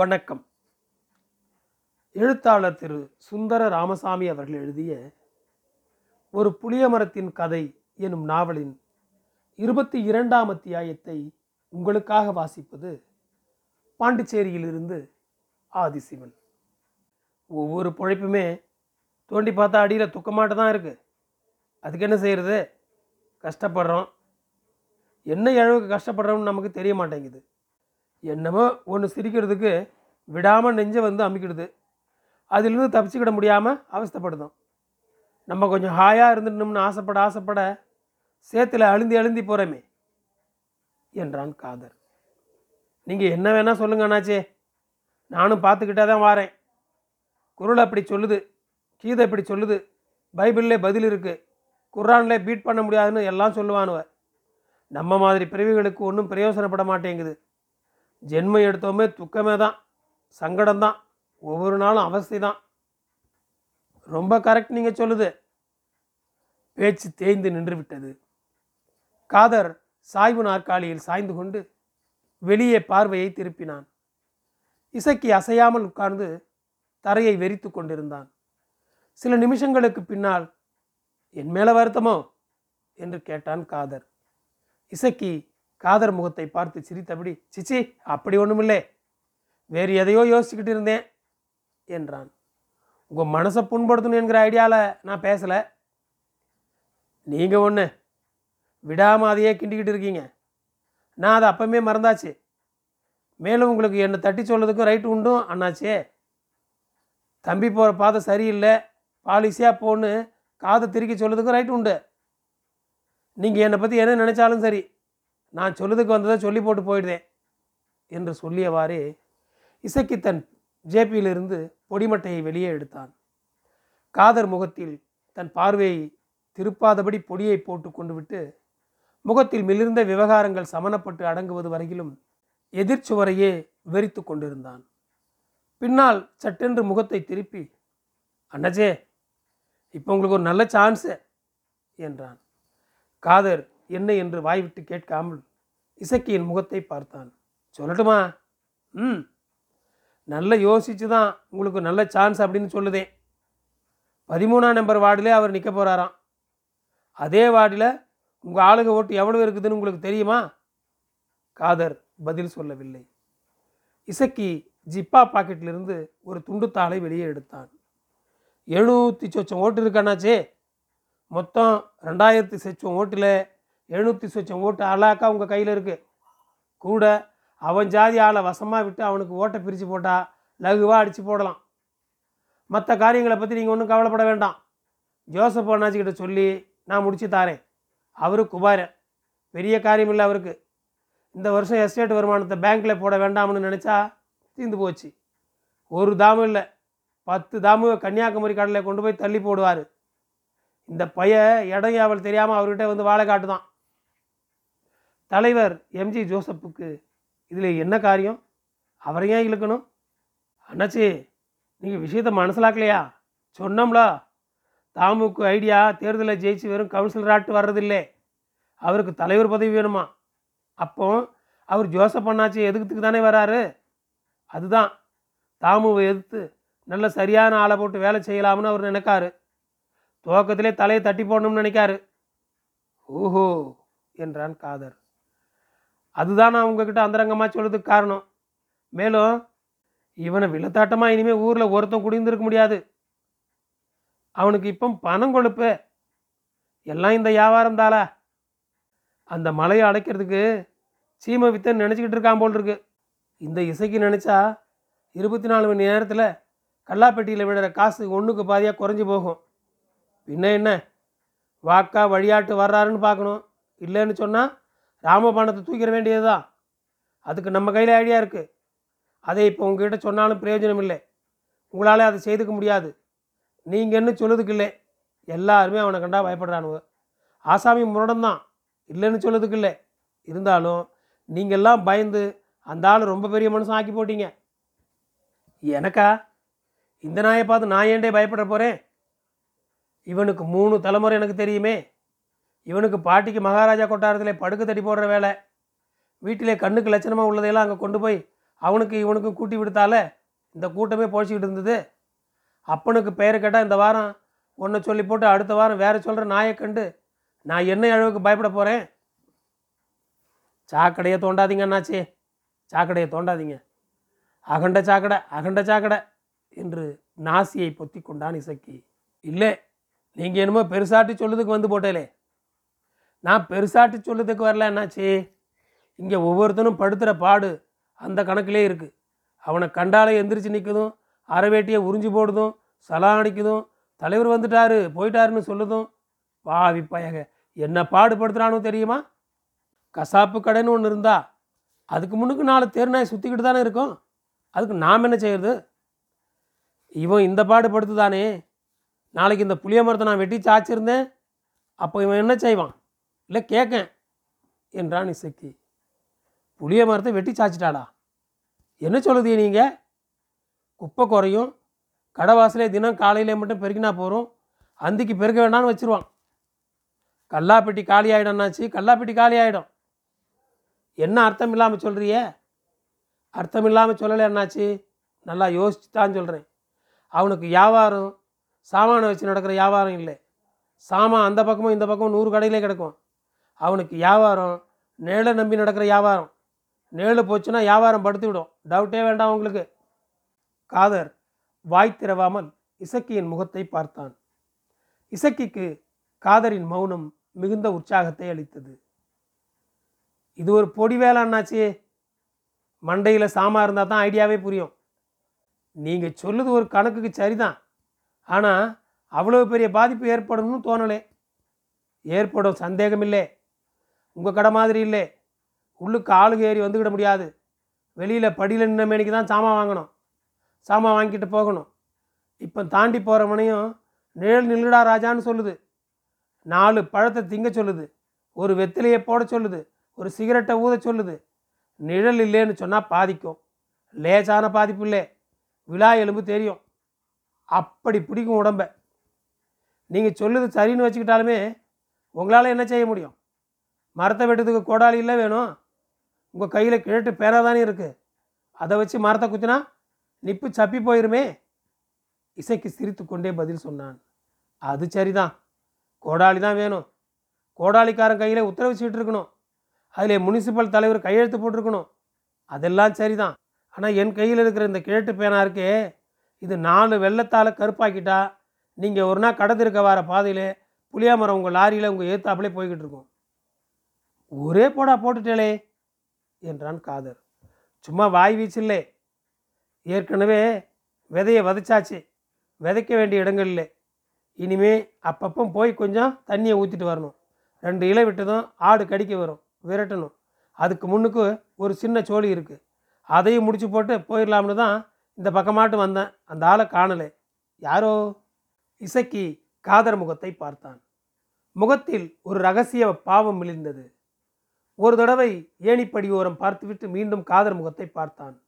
வணக்கம். எழுத்தாளர் திரு சுந்தர ராமசாமி அவர்கள் எழுதிய ஒரு புளிய மரத்தின் கதை எனும் நாவலின் இருபத்தி இரண்டாம் அத்தியாயத்தை உங்களுக்காக வாசிப்பது பாண்டிச்சேரியிலிருந்து ஆதிசிவன். ஒவ்வொரு பொழைப்புமே தோண்டி பார்த்தா அடியில் துக்கமாட்டு தான் இருக்குது அதுக்கு என்ன செய்கிறது கஷ்டப்படுறோம். என்ன அளவுக்கு கஷ்டப்படுறோம்னு நமக்கு தெரிய மாட்டேங்குது. என்னமோ ஒன்று சிரிக்கிறதுக்கு விடாமல் நெஞ்சை வந்து அமைக்கிடுது. அதிலிருந்து தப்பிச்சுக்கிட முடியாமல் அவஸ்தப்படுதும். நம்ம கொஞ்சம் ஹாயாக இருந்துட்டோம்னு ஆசைப்பட ஆசைப்பட சேத்துல அழுந்தி அழுந்தி போகிறோமே என்றான் காதர். நீங்கள் என்ன வேணால் சொல்லுங்க அண்ணாச்சே. நானும் பார்த்துக்கிட்டே தான் வாரேன். குரல் அப்படி சொல்லுது கீதை இப்படி சொல்லுது பைபிள்லே பதில் இருக்குது குர்ஆன்ல பீட் பண்ண முடியாதுன்னு எல்லாம் சொல்லுவானுவ. நம்ம மாதிரி பிறவிகளுக்கு ஒன்றும் பிரயோசனப்பட மாட்டேங்குது. ஜென்மம் எடுத்தோமே துக்கமே தான் சங்கடம் தான் ஒவ்வொரு நாளும் அவஸ்தை தான். ரொம்ப கரெக்ட் நீங்கள் சொல்லுது. பேச்சு தேய்ந்து நின்று விட்டது. காதர் சாய்வு நாற்காலியில் சாய்ந்து கொண்டு வெளியே பார்வையை திருப்பினான். இசைக்கு அசையாமல் உட்கார்ந்து தரையை வெறித்து கொண்டிருந்தான். சில நிமிஷங்களுக்கு பின்னால் என் மேலே வருத்தமோ? என்று கேட்டான் காதர். இசக்கி காதர் முகத்தை பார்த்து சிரித்தபடி சிச்சி அப்படி ஒன்றுமில்லே வேறு எதையோ யோசிச்சுக்கிட்டு இருந்தேன் என்றான். உங்கள் மனசை புண்படுத்தணும் என்கிற ஐடியாவில் நான் பேசலை. நீங்கள் ஒன்று விடாமல் அதையே கிண்டிக்கிட்டு இருக்கீங்க. நான் அதை அப்போவுமே மறந்தாச்சு. மேலும் உங்களுக்கு என்னை தட்டி சொல்கிறதுக்கும் ரைட்டு உண்டும் அண்ணாச்சே. தம்பி போகிற பாதை சரியில்லை. பாலிசியாக போன்னு காதை திருக்கி சொல்கிறதுக்கும் ரைட்டு உண்டு. நீங்கள் என்னை பற்றி என்ன நினச்சாலும் சரி நான் சொல்லுதுக்கு வந்ததை சொல்லி போட்டு போயிடுதேன் என்று சொல்லியவாறே இசக்கி தன் ஜேபியிலிருந்து பொடிமட்டையை வெளியே எடுத்தான். காதர் முகத்தில் தன் பார்வையை திருப்பாதபடி பொடியை போட்டு கொண்டு விட்டு முகத்தில் மிளிர்ந்த விவகாரங்கள் சமணப்பட்டு அடங்குவது வரையிலும் எதிர்ச்சுவரையே வெறித்து கொண்டிருந்தான். பின்னால் சட்டென்று முகத்தை திருப்பி அண்ணாச்சே இப்போ உங்களுக்கு ஒரு நல்ல சான்ஸு என்றான். காதர் என்ன என்று வாய்விட்டு கேட்காமல் இசக்கியின் முகத்தை பார்த்தான். சொல்லட்டுமா? ம். நல்ல யோசிச்சு தான் உங்களுக்கு நல்ல சான்ஸ் அப்படின்னு சொல்லுதேன் பதிமூணாம் நம்பர் வார்டிலே அவர் நிற்க போகிறாராம் அதே வார்டில் உங்கள் ஆளுங்க ஓட்டு எவ்வளவு இருக்குதுன்னு உங்களுக்கு தெரியுமா? காதர் பதில் சொல்லவில்லை. இசக்கி ஜிப்பா பாக்கெட்டிலிருந்து ஒரு துண்டுத்தாளை வெளியே எடுத்தான். எழுநூற்றி சொச்சம் ஓட்டு இருக்கானாச்சே. மொத்தம் ரெண்டாயிரத்தி சொச்சம் ஓட்டில் எழுநூற்றி சொச்சம் ஓட்டு அலாக்கா உங்கள் கையில் இருக்குது கூட அவன் ஜாதி ஆளை வசமாக விட்டு அவனுக்கு ஓட்டை பிரித்து போட்டால் லகுவாக அடித்து போடலாம். மற்ற காரியங்களை பற்றி நீங்கள் ஒன்றும் கவலைப்பட வேண்டாம். ஜோசப் அண்ணாச்சிக்கிட்ட சொல்லி நான் முடிச்சு தாரேன். அவரு குபாரன் பெரிய காரியம் இல்லை அவருக்கு. இந்த வருஷம் எஸ்டேட் வருமானத்தை பேங்க்கில் போட வேண்டாம்னு நினச்சா தீர்ந்து போச்சு. ஒரு தாமும் இல்லை. பத்து தாமு கன்னியாகுமரி கடலில் கொண்டு போய் தள்ளி போடுவார். இந்த பைய இடம் அவள் தெரியாமல் அவர்கிட்ட வந்து வாழை காட்டுதான். தலைவர் எம்ஜி ஜோசப்புக்கு இதில் என்ன காரியம்? அவரை ஏன் இழுக்கணும்? அண்ணாச்சி நீங்கள் விஷயத்தை மனசிலாக்கலையா? சொன்னோம்ல. தாமுக்கு ஐடியா தேர்தலில் ஜெயிச்சு வெறும் கவுன்சிலராட்டு வர்றதில்லை. அவருக்கு தலைவர் பதவி வேணுமா? அப்போ அவர் ஜோசப் அண்ணாச்சி எதுக்குத்துக்கு தானே வராரு? அதுதான். தாமுவை எதிர்த்து நல்ல சரியான ஆளை போட்டு வேலை செய்யலாம்னு அவர் நினைக்காரு. துவக்கத்திலே தலையை தட்டி போடணும்னு நினைக்காரு. ஓஹோ என்றான் காதர். அதுதான் நான் உங்ககிட்ட அந்தரங்கமாக சொல்கிறதுக்கு காரணம். மேலும் இவனை விழத்தாட்டமாக இனிமேல் ஊரில் ஒருத்தன் குடிந்திருக்க முடியாது. அவனுக்கு இப்போ பணம் கொழுப்பு. எல்லாம் இந்த வியாபாரம் தாளா? அந்த மலையை அடைக்கிறதுக்கு சீம வித்தன் நினச்சிக்கிட்டு இருக்கான் போல் இருக்கு. இந்த இசைக்கு நினச்சா இருபத்தி நாலு மணி நேரத்தில் கல்லாப்பெட்டியில் விடுற காசு ஒன்றுக்கு பாதியாக குறைஞ்சி போகும். பின்ன என்ன? வாக்கா வழியாட்டு வர்றாருன்னு பார்க்கணும். இல்லைன்னு சொன்னால் ராமபானத்தை தூக்கிட வேண்டியது தான் அதுக்கு நம்ம கையில் ஐடியா இருக்குது அதை இப்போ உங்ககிட்ட சொன்னாலும் பிரயோஜனம் இல்லை. உங்களால் அதை செய்துக்க முடியாது. நீங்கள் என்ன சொல்லுதுக்கு இல்லை? எல்லாருமே அவனை கண்டா பயப்படுறானுங்க. ஆசாமி முரடன் தான். இல்லைன்னு சொல்லுதுக்கு இல்லை. இருந்தாலும் நீங்கள்லாம் பயந்து அந்த ஆள் ரொம்ப பெரிய மனுஷன் ஆக்கி போட்டீங்க. எனக்கா? இந்த நாயை பார்த்து நான் ஏன்டே பயப்பட போகிறேன் இவனுக்கு மூணு தலைமுறை எனக்கு தெரியுமே. இவனுக்கு பாட்டிக்கு மகாராஜா கொட்டாரத்தில் படுக்கு தடி போடுற வேலை. வீட்டிலே கண்ணுக்கு லட்சணமாக உள்ளதையெல்லாம் அங்கே கொண்டு போய் அவனுக்கு இவனுக்கும் கூட்டி விடுத்தால இந்த கூட்டமே பொழைச்சிக்கிட்டு இருந்தது. அப்பனுக்கு பெயரை கேட்டால் இந்த வாரம் ஒன்றை சொல்லி போட்டு அடுத்த வாரம் வேறு சொல்கிற நாயை கண்டு நான் என்ன அளவுக்கு பயப்பட போகிறேன் சாக்கடையை தோண்டாதீங்க அண்ணாச்சி. சாக்கடையை தோண்டாதீங்க. அகண்ட சாக்கடை அகண்ட சாக்கடை என்று நாசியை பொத்தி கொண்டான் இசக்கி. இல்லை நீங்கள் என்னமோ பெருசாட்டி சொல்லுறதுக்கு வந்து போட்டேலே. நான் பெருசாட்டி சொல்லுறதுக்கு வரல என்னாச்சு? இங்கே ஒவ்வொருத்தனும் படுத்துகிற பாடு அந்த கணக்கிலே இருக்குது அவனை கண்டாலே எந்திரிச்சு நிற்குதும் அரைவேட்டியை உறிஞ்சி போடுதும் சலாம் அடிக்குதும் தலைவர் வந்துட்டாரு போயிட்டாருன்னு சொல்லுதும். பாவி பயக என்ன பாடுபடுத்துகிறானோ தெரியுமா? கசாப்பு கடைன்னு ஒன்று இருந்தா அதுக்கு முன்னுக்கு நாலு தேர்நாய் சுற்றிக்கிட்டு தானே இருக்கும். அதுக்கு நாம் என்ன செய்யறது? இவன் இந்த பாடுபடுத்து தானே நாளைக்கு இந்த புளிய மரத்தை நான் வெட்டி சாய்ச்சிருந்தேன். அப்போ இவன் என்ன செய்வான்? இல்லை கேட்கேன் என்றான் இசக்கி. புளிய மரத்தை வெட்டி சாய்ச்சிட்டாளா? என்ன சொல்லுது நீங்கள் குப்பை குறையும் கடைவாசலே தினம் காலையிலே மட்டும் பெருக்கினா போகிறோம் அந்திக்கு பெருக்க வேண்டாம்னு வச்சிருவான். கல்லாப்பெட்டி காலி ஆகிடும்னாச்சு கல்லாப்பெட்டி காலி ஆகிடும் என்ன அர்த்தம் இல்லாமல் சொல்கிறிய அர்த்தம் இல்லாமல் சொல்லலை என்னாச்சு? நல்லா யோசிச்சு தான் சொல்கிறேன் அவனுக்கு வியாபாரம் சாமானை வச்சு நடக்கிற வியாபாரம் இல்லை. சாமான் அந்த பக்கமும் இந்த பக்கமும் நூறு கடையிலே கிடக்கும். அவனுக்கு வியாபாரம் நேழை நம்பி நடக்கிற வியாபாரம். நேழு போச்சுன்னா வியாபாரம் படுத்து விடும். டவுட்டே வேண்டாம் உங்களுக்கு காதர் வாய் திறவாமல் இசக்கியின் முகத்தை பார்த்தான். இசக்கிக்கு காதரின் மௌனம் மிகுந்த உற்சாகத்தை அளித்தது. இது ஒரு பொடி வேலை மண்டையில் சாமா இருந்தால் தான் ஐடியாவே புரியும். நீங்கள் சொல்லுது ஒரு கணக்குக்கு சரிதான். ஆனால் அவ்வளோ பெரிய பாதிப்பு ஏற்படும்னு தோணலே. ஏற்படும் சந்தேகமில்லை. உங்கள் கடை மாதிரி இல்லை. உள்ளுக்கு ஆளுக ஏறி வந்துக்கிட முடியாது. வெளியில் படியில் நின்ற மேனிக்கு தான் சாமான் வாங்கணும். சாமான் வாங்கிட்டு போகணும். இப்போ தாண்டி போகிறவனையும் நிழல் நில்லுடா ராஜான்னு சொல்லுது. நாலு பழத்தை திங்க சொல்லுது. ஒரு வெத்திலையை போட சொல்லுது. ஒரு சிகரெட்டை ஊத சொல்லுது. நிழல் இல்லைன்னு சொன்னால் பாதிக்கும். லேசான பாதிப்பு இல்லை. விழா எலும்பு தெரியும். அப்படி பிடிக்கும் உடம்ப. நீங்கள் சொல்லுது சரின்னு வச்சுக்கிட்டாலுமே உங்களால் என்ன செய்ய முடியும்? மரத்தை வெட்டுறதுக்கு கோடாலி இல்லை வேணும். உங்கள் கையில் கிழட்டு பேனா தானே இருக்குது அதை வச்சு மரத்தை குத்தினா நிப்பு சப்பி போயிருமே. இசைக்கு சிரித்து கொண்டே பதில் சொன்னான். அது சரிதான். கோடாலி தான் வேணும். கோடாலிக்காரன் கையில் உத்தரவு சீட்டு இருக்கணும் அதில் முனிசிபல் தலைவர் கையெழுத்து போட்டிருக்கணும். அதெல்லாம் சரிதான். ஆனால் என் கையில் இருக்கிற இந்த கிழட்டு பேனா இருக்கே இது நாலு வெள்ளத்தால் கருப்பாக்கிட்டா நீங்கள் ஒரு நாள் கடத்திருக்க வர பாதையில் புளியாமரம் உங்கள் லாரியில் உங்கள் ஏத்தாப்புலே போய்கிட்டு இருக்கும். ஒரே போடா போட்டுட்டேளே என்றான் காதர். சும்மா வாய் வீச்சில்லே ஏற்கனவே விதையை விதைச்சாச்சு. விதைக்க வேண்டிய இடங்கள்ல இனிமே அப்பப்போ போய் கொஞ்சம் தண்ணியை ஊற்றிட்டு வரணும். ரெண்டு இலை விட்டதும் ஆடு கடிக்க வரும் விரட்டணும். அதுக்கு முன்னுக்கு ஒரு சின்ன சோழி இருக்குது அதையும் முடிச்சு போட்டு போயிடலாம்னு தான் இந்த பக்கமாட்டு வந்தேன். அந்த ஆளை காணலை. யாரோ? இசக்கி காதர் முகத்தை பார்த்தான். முகத்தில் ஒரு ரகசிய பாவம் விழுந்தது ஒரு தடவை ஏணிப்படி ஓரம் பார்த்துவிட்டு மீண்டும் காதர் முகத்தை பார்த்தான்.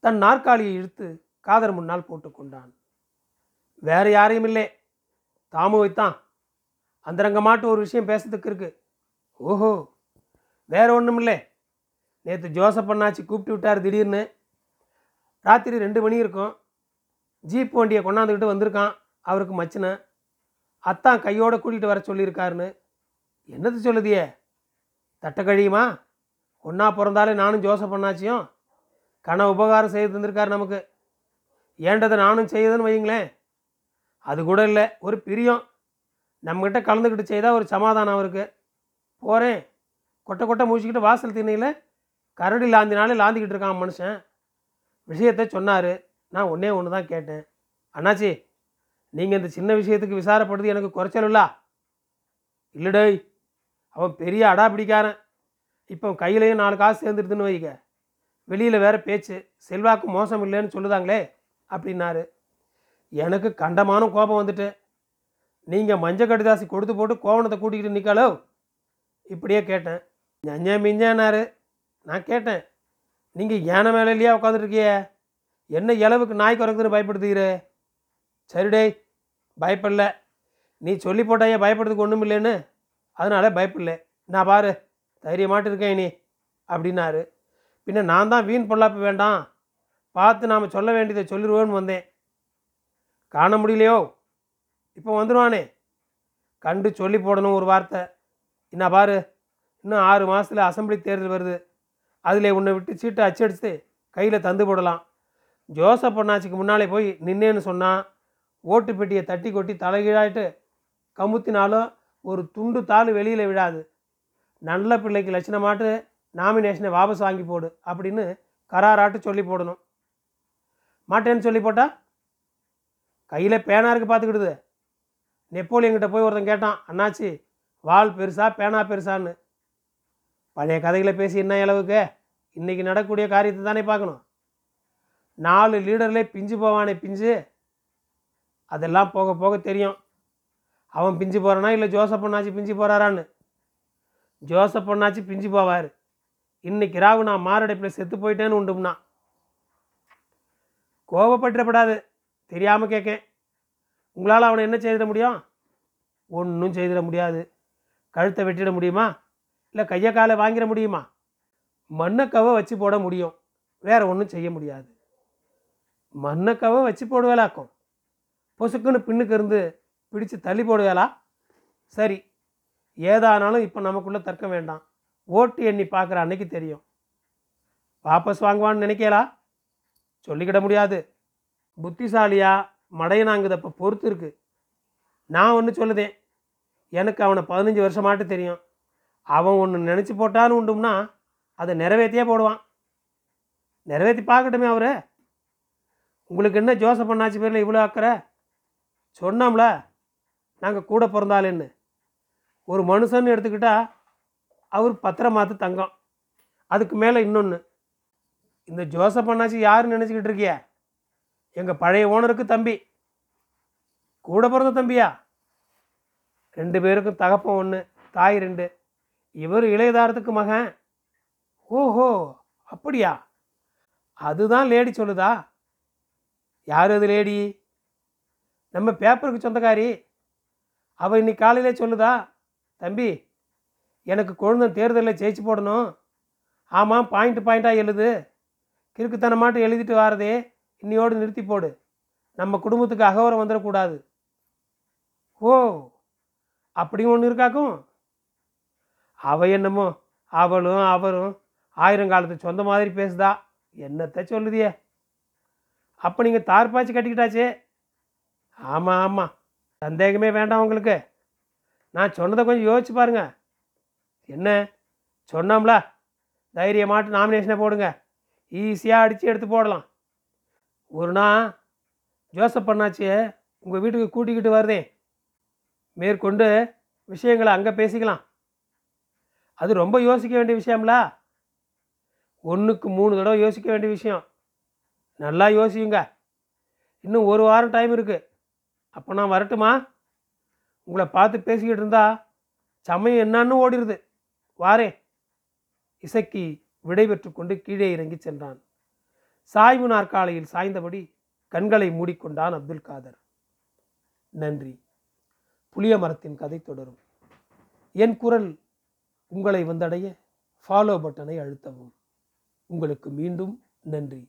தன் நாற்காலியை இழுத்து காதர் முன்னால் போட்டுக்கொண்டான் வேற யாரையும் இல்லை. தாமுவைத்தான். அந்தரங்கமாட்டு ஒரு விஷயம் பேசுறதுக்கு இருக்கு. ஓஹோ வேற ஒன்றும் இல்லை. நேற்று ஜோசப் அண்ணாச்சி கூப்பிட்டு விட்டார் திடீர்னு. ராத்திரி ரெண்டு மணி இருக்கும். ஜீப் வண்டியை கொண்டாந்துக்கிட்டு வந்திருக்கான். அவருக்கு மச்சினேன். அத்தான் கையோடு கூட்டிகிட்டு வர சொல்லியிருக்காருன்னு. என்னது சொல்லுதியே? தட்டை கழியுமா? ஒன்றா பிறந்தாலே நானும் ஜோசப் பண்ணாச்சியும் கன உபகாரம் செய்து தந்திருக்கார் நமக்கு. ஏண்டதை நானும் செய்யுதுன்னு வைங்களேன் அது கூட இல்லை ஒரு பிரியம். நம்மக்கிட்ட கலந்துக்கிட்டு செய்தால் ஒரு சமாதானம் அவருக்கு. போகிறேன் கொட்டை கொட்டை முடிச்சுக்கிட்டு வாசல் திண்ணையில் கரடி லாந்தினாலே லாந்திக்கிட்டு இருக்கான் மனுஷன். விஷயத்தை சொன்னார். நான் ஒன்றே ஒன்று தான் கேட்டேன். அண்ணாச்சி நீங்கள் இந்த சின்ன விஷயத்துக்கு விசாரப்படுறது எனக்கு குறைச்சலுல்லா இல்லடை அவன் பெரிய அடா பிடிக்காரன் இப்போ கையிலையும் நாலு காசு சேர்ந்துடுதுன்னு வைக்க வெளியில் வேற பேச்சு செல்வாக்கு மோசம் இல்லைன்னு சொல்லுதாங்களே அப்படின்னாரு. எனக்கு கண்டமான கோபம் வந்துட்டு நீங்கள் மஞ்சள் கடிதாசி கொடுத்து போட்டு கோவணத்தை கூட்டிக்கிட்டு நிற்காலோ இப்படியே கேட்டேன். ஞஞ்ச மிஞ்சானாரு நான் கேட்டேன் நீங்கள் யானை மேலே இல்லையா உட்காந்துருக்கிய என்ன இளவுக்கு நாய் குறைக்குதுன்னு பயப்படுத்துகிற சரிடே பயப்படல. நீ சொல்லி போட்டாயே பயப்படுறதுக்கு ஒன்றும் இல்லைன்னு. அதனால பயப்படல நான் பாரு தைரியமாட்டு இருக்கேன் நீ அப்படின்னாரு. பின்ன நான் தான் வீண் பொல்லாப்பு வேண்டாம். பார்த்து நாம் சொல்ல வேண்டியதை சொல்லிடுவோன்னு வந்தேன். காண முடியலையோ? இப்போ வந்துடுவானே கண்டு சொல்லி போடணும் ஒரு வார்த்தை. என்ன பாரு இன்னும் ஆறு மாதத்தில் அசம்பிளி தேர்தல் வருது. அதில் உன்னை விட்டு சீட்டை அச்சடித்து கையில் தந்து போடலாம். ஜோசப் பொண்ணாச்சிக்கு முன்னாலே போய் நின்னேன்னு சொன்னால் ஓட்டு பெட்டியை தட்டி கொட்டி தலைகீழாயிட்டு கமுத்தினாலும் ஒரு துண்டு தாள் வெளியில் விழாது. நல்ல பிள்ளைக்கு லட்சணமாட்டு நாமினேஷனை வாபஸ் வாங்கி போடு அப்படின்னு கராராட்டு சொல்லி போடணும். மாட்டேன்னு சொல்லி போட்டா? கையில் பேனா இருக்கு பார்த்துக்கிடுது. நெப்போலியன்கிட்ட போய் ஒருத்தன் கேட்டான் அண்ணாச்சி வால் பெருசா பேனா பெருசான்னு? பழைய கதைகளை பேசி என்ன அளவுக்கு? இன்றைக்கி நடக்கக்கூடிய காரியத்தை தானே பார்க்கணும். நாலு லீடர்லே பிஞ்சு போவானே பிஞ்சு. அதெல்லாம் போக போக தெரியும். அவன் பிஞ்சு போகிறானா இல்லை ஜோசப் அண்ணாச்சி பிஞ்சு போகிறாரான்னு ஜோசப் அண்ணாச்சி பிஞ்சு போவார். இன்னைக்கு ராவு நான் மாரடைப்பில் செத்து போயிட்டேன்னு உண்டும்னா. கோபப்பட்டுறப்படாது. தெரியாமல் கேட்கேன் உங்களால் அவனை என்ன செய்திட முடியும்? ஒன்றும் செய்திட முடியாது. கழுத்தை வெட்டிட முடியுமா? இல்லை கையை காலை வாங்கிட முடியுமா? மண்ணக்கவை வச்சு போட முடியும். வேற ஒன்றும் செய்ய முடியாது. மண்ணக்கவை வச்சு போடுவேலாக்கும். பொசுக்குன்னு பின்னுக்கு இருந்து பிடிச்சு தள்ளி போடுவேலா? சரி. ஏதானாலும் இப்போ நமக்குள்ளே தர்க்கம் வேண்டாம். ஓட்டு எண்ணி பார்க்குற அன்னைக்கு தெரியும். வாபஸ் வாங்குவான்னு நினைக்கலா? சொல்லிக்கிட முடியாது. புத்திசாலியாக மடையனாங்குதப்ப பொறுத்து இருக்கு. நான் ஒன்று சொல்லுதேன். எனக்கு அவனை பதினஞ்சு வருஷமாட்டு தெரியும். அவன் ஒன்று நினச்சி போட்டான்னு உண்டும்னா அதை நிறைவேற்றியே போடுவான். நிறைவேற்றி பார்க்கட்டுமே அவரு. உங்களுக்கு என்ன ஜோசப் அண்ணாச்சி பேரில் இவ்வளோ அக்கறை? சொன்னோம்ல. நாங்கள் கூட பிறந்தாலேன்னு ஒரு மனுஷன்னு எடுத்துக்கிட்டால் அவர் பத்திரமாத்து தங்கம். அதுக்கு மேலே இன்னொன்று இந்த ஜோசப் அண்ணாச்சி யாருன்னு நினச்சிக்கிட்டு இருக்கிய? எங்கள் பழைய ஓனருக்கு தம்பி. கூட பிறந்த தம்பியா? ரெண்டு பேருக்கும் தகப்பம் ஒன்று தாய் ரெண்டு. இவர் இளையதாரத்துக்கு மகன். ஓஹோ அப்படியா? அதுதான் லேடி சொல்லுதா? யார் அது லேடி? நம்ம பேப்பருக்கு சொந்தக்காரி. அவள் இன்னைக்கு காலையிலே சொல்லுதா தம்பி எனக்கு குழந்தை தேர்தலில் ஜெயிச்சு போடணும். ஆமாம் பாயிண்ட் பாயிண்ட்டாக எழுது. கிறுக்குத்தனமாட்டு எழுதிட்டு வாரதே இன்னையோடு நிறுத்தி போடு. நம்ம குடும்பத்துக்கு அகவரம் வந்துடக்கூடாது. ஓ அப்படி ஒன்று இருக்காக்கும்? அவ என்னமோ அவளும் அவரும் ஆயிரங்காலத்து சொந்த மாதிரி பேசுதா என்னத்த சொல்லுதியே? அப்போ நீங்கள் தார்பாய்ச்சி கட்டிக்கிட்டாச்சே? ஆமாம் ஆமாம் சந்தேகமே வேண்டாம் உங்களுக்கு. நான் சொன்னதை கொஞ்சம் யோசிச்சு பாருங்க. என்ன? சொன்னோம்ல. தைரியமாட்டு நாமினேஷனை போடுங்க. ஈஸியாக அடித்து எடுத்து போடலாம். ஒரு நாள் ஜோசப் பண்ணாச்சு உங்கள் வீட்டுக்கு கூட்டிக்கிட்டு வருதே மேற்கொண்டு விஷயங்களை அங்கே பேசிக்கலாம். அது ரொம்ப யோசிக்க வேண்டிய விஷயம்ல. ஒன்றுக்கு மூணு தடவை யோசிக்க வேண்டிய விஷயம். நல்லா யோசியுங்க. இன்னும் ஒரு வாரம் டைம் இருக்குது அப்போ நான் வரட்டுமா? உங்களை பார்த்து பேசிக்கிட்டு இருந்தா சமயம் என்னன்னு ஓடிடுது வாரேன் இசக்கி விடைபெற்று கொண்டு கீழே இறங்கி சென்றான். சாய்வு நாற்காலையில் சாய்ந்தபடி கண்களை மூடிக்கொண்டான் அப்துல் காதர். நன்றி. புளிய மரத்தின் கதை தொடரும். என் குரல் உங்களை வந்தடைய ஃபாலோ பட்டனை அழுத்தவும். உங்களுக்கு மீண்டும் நன்றி.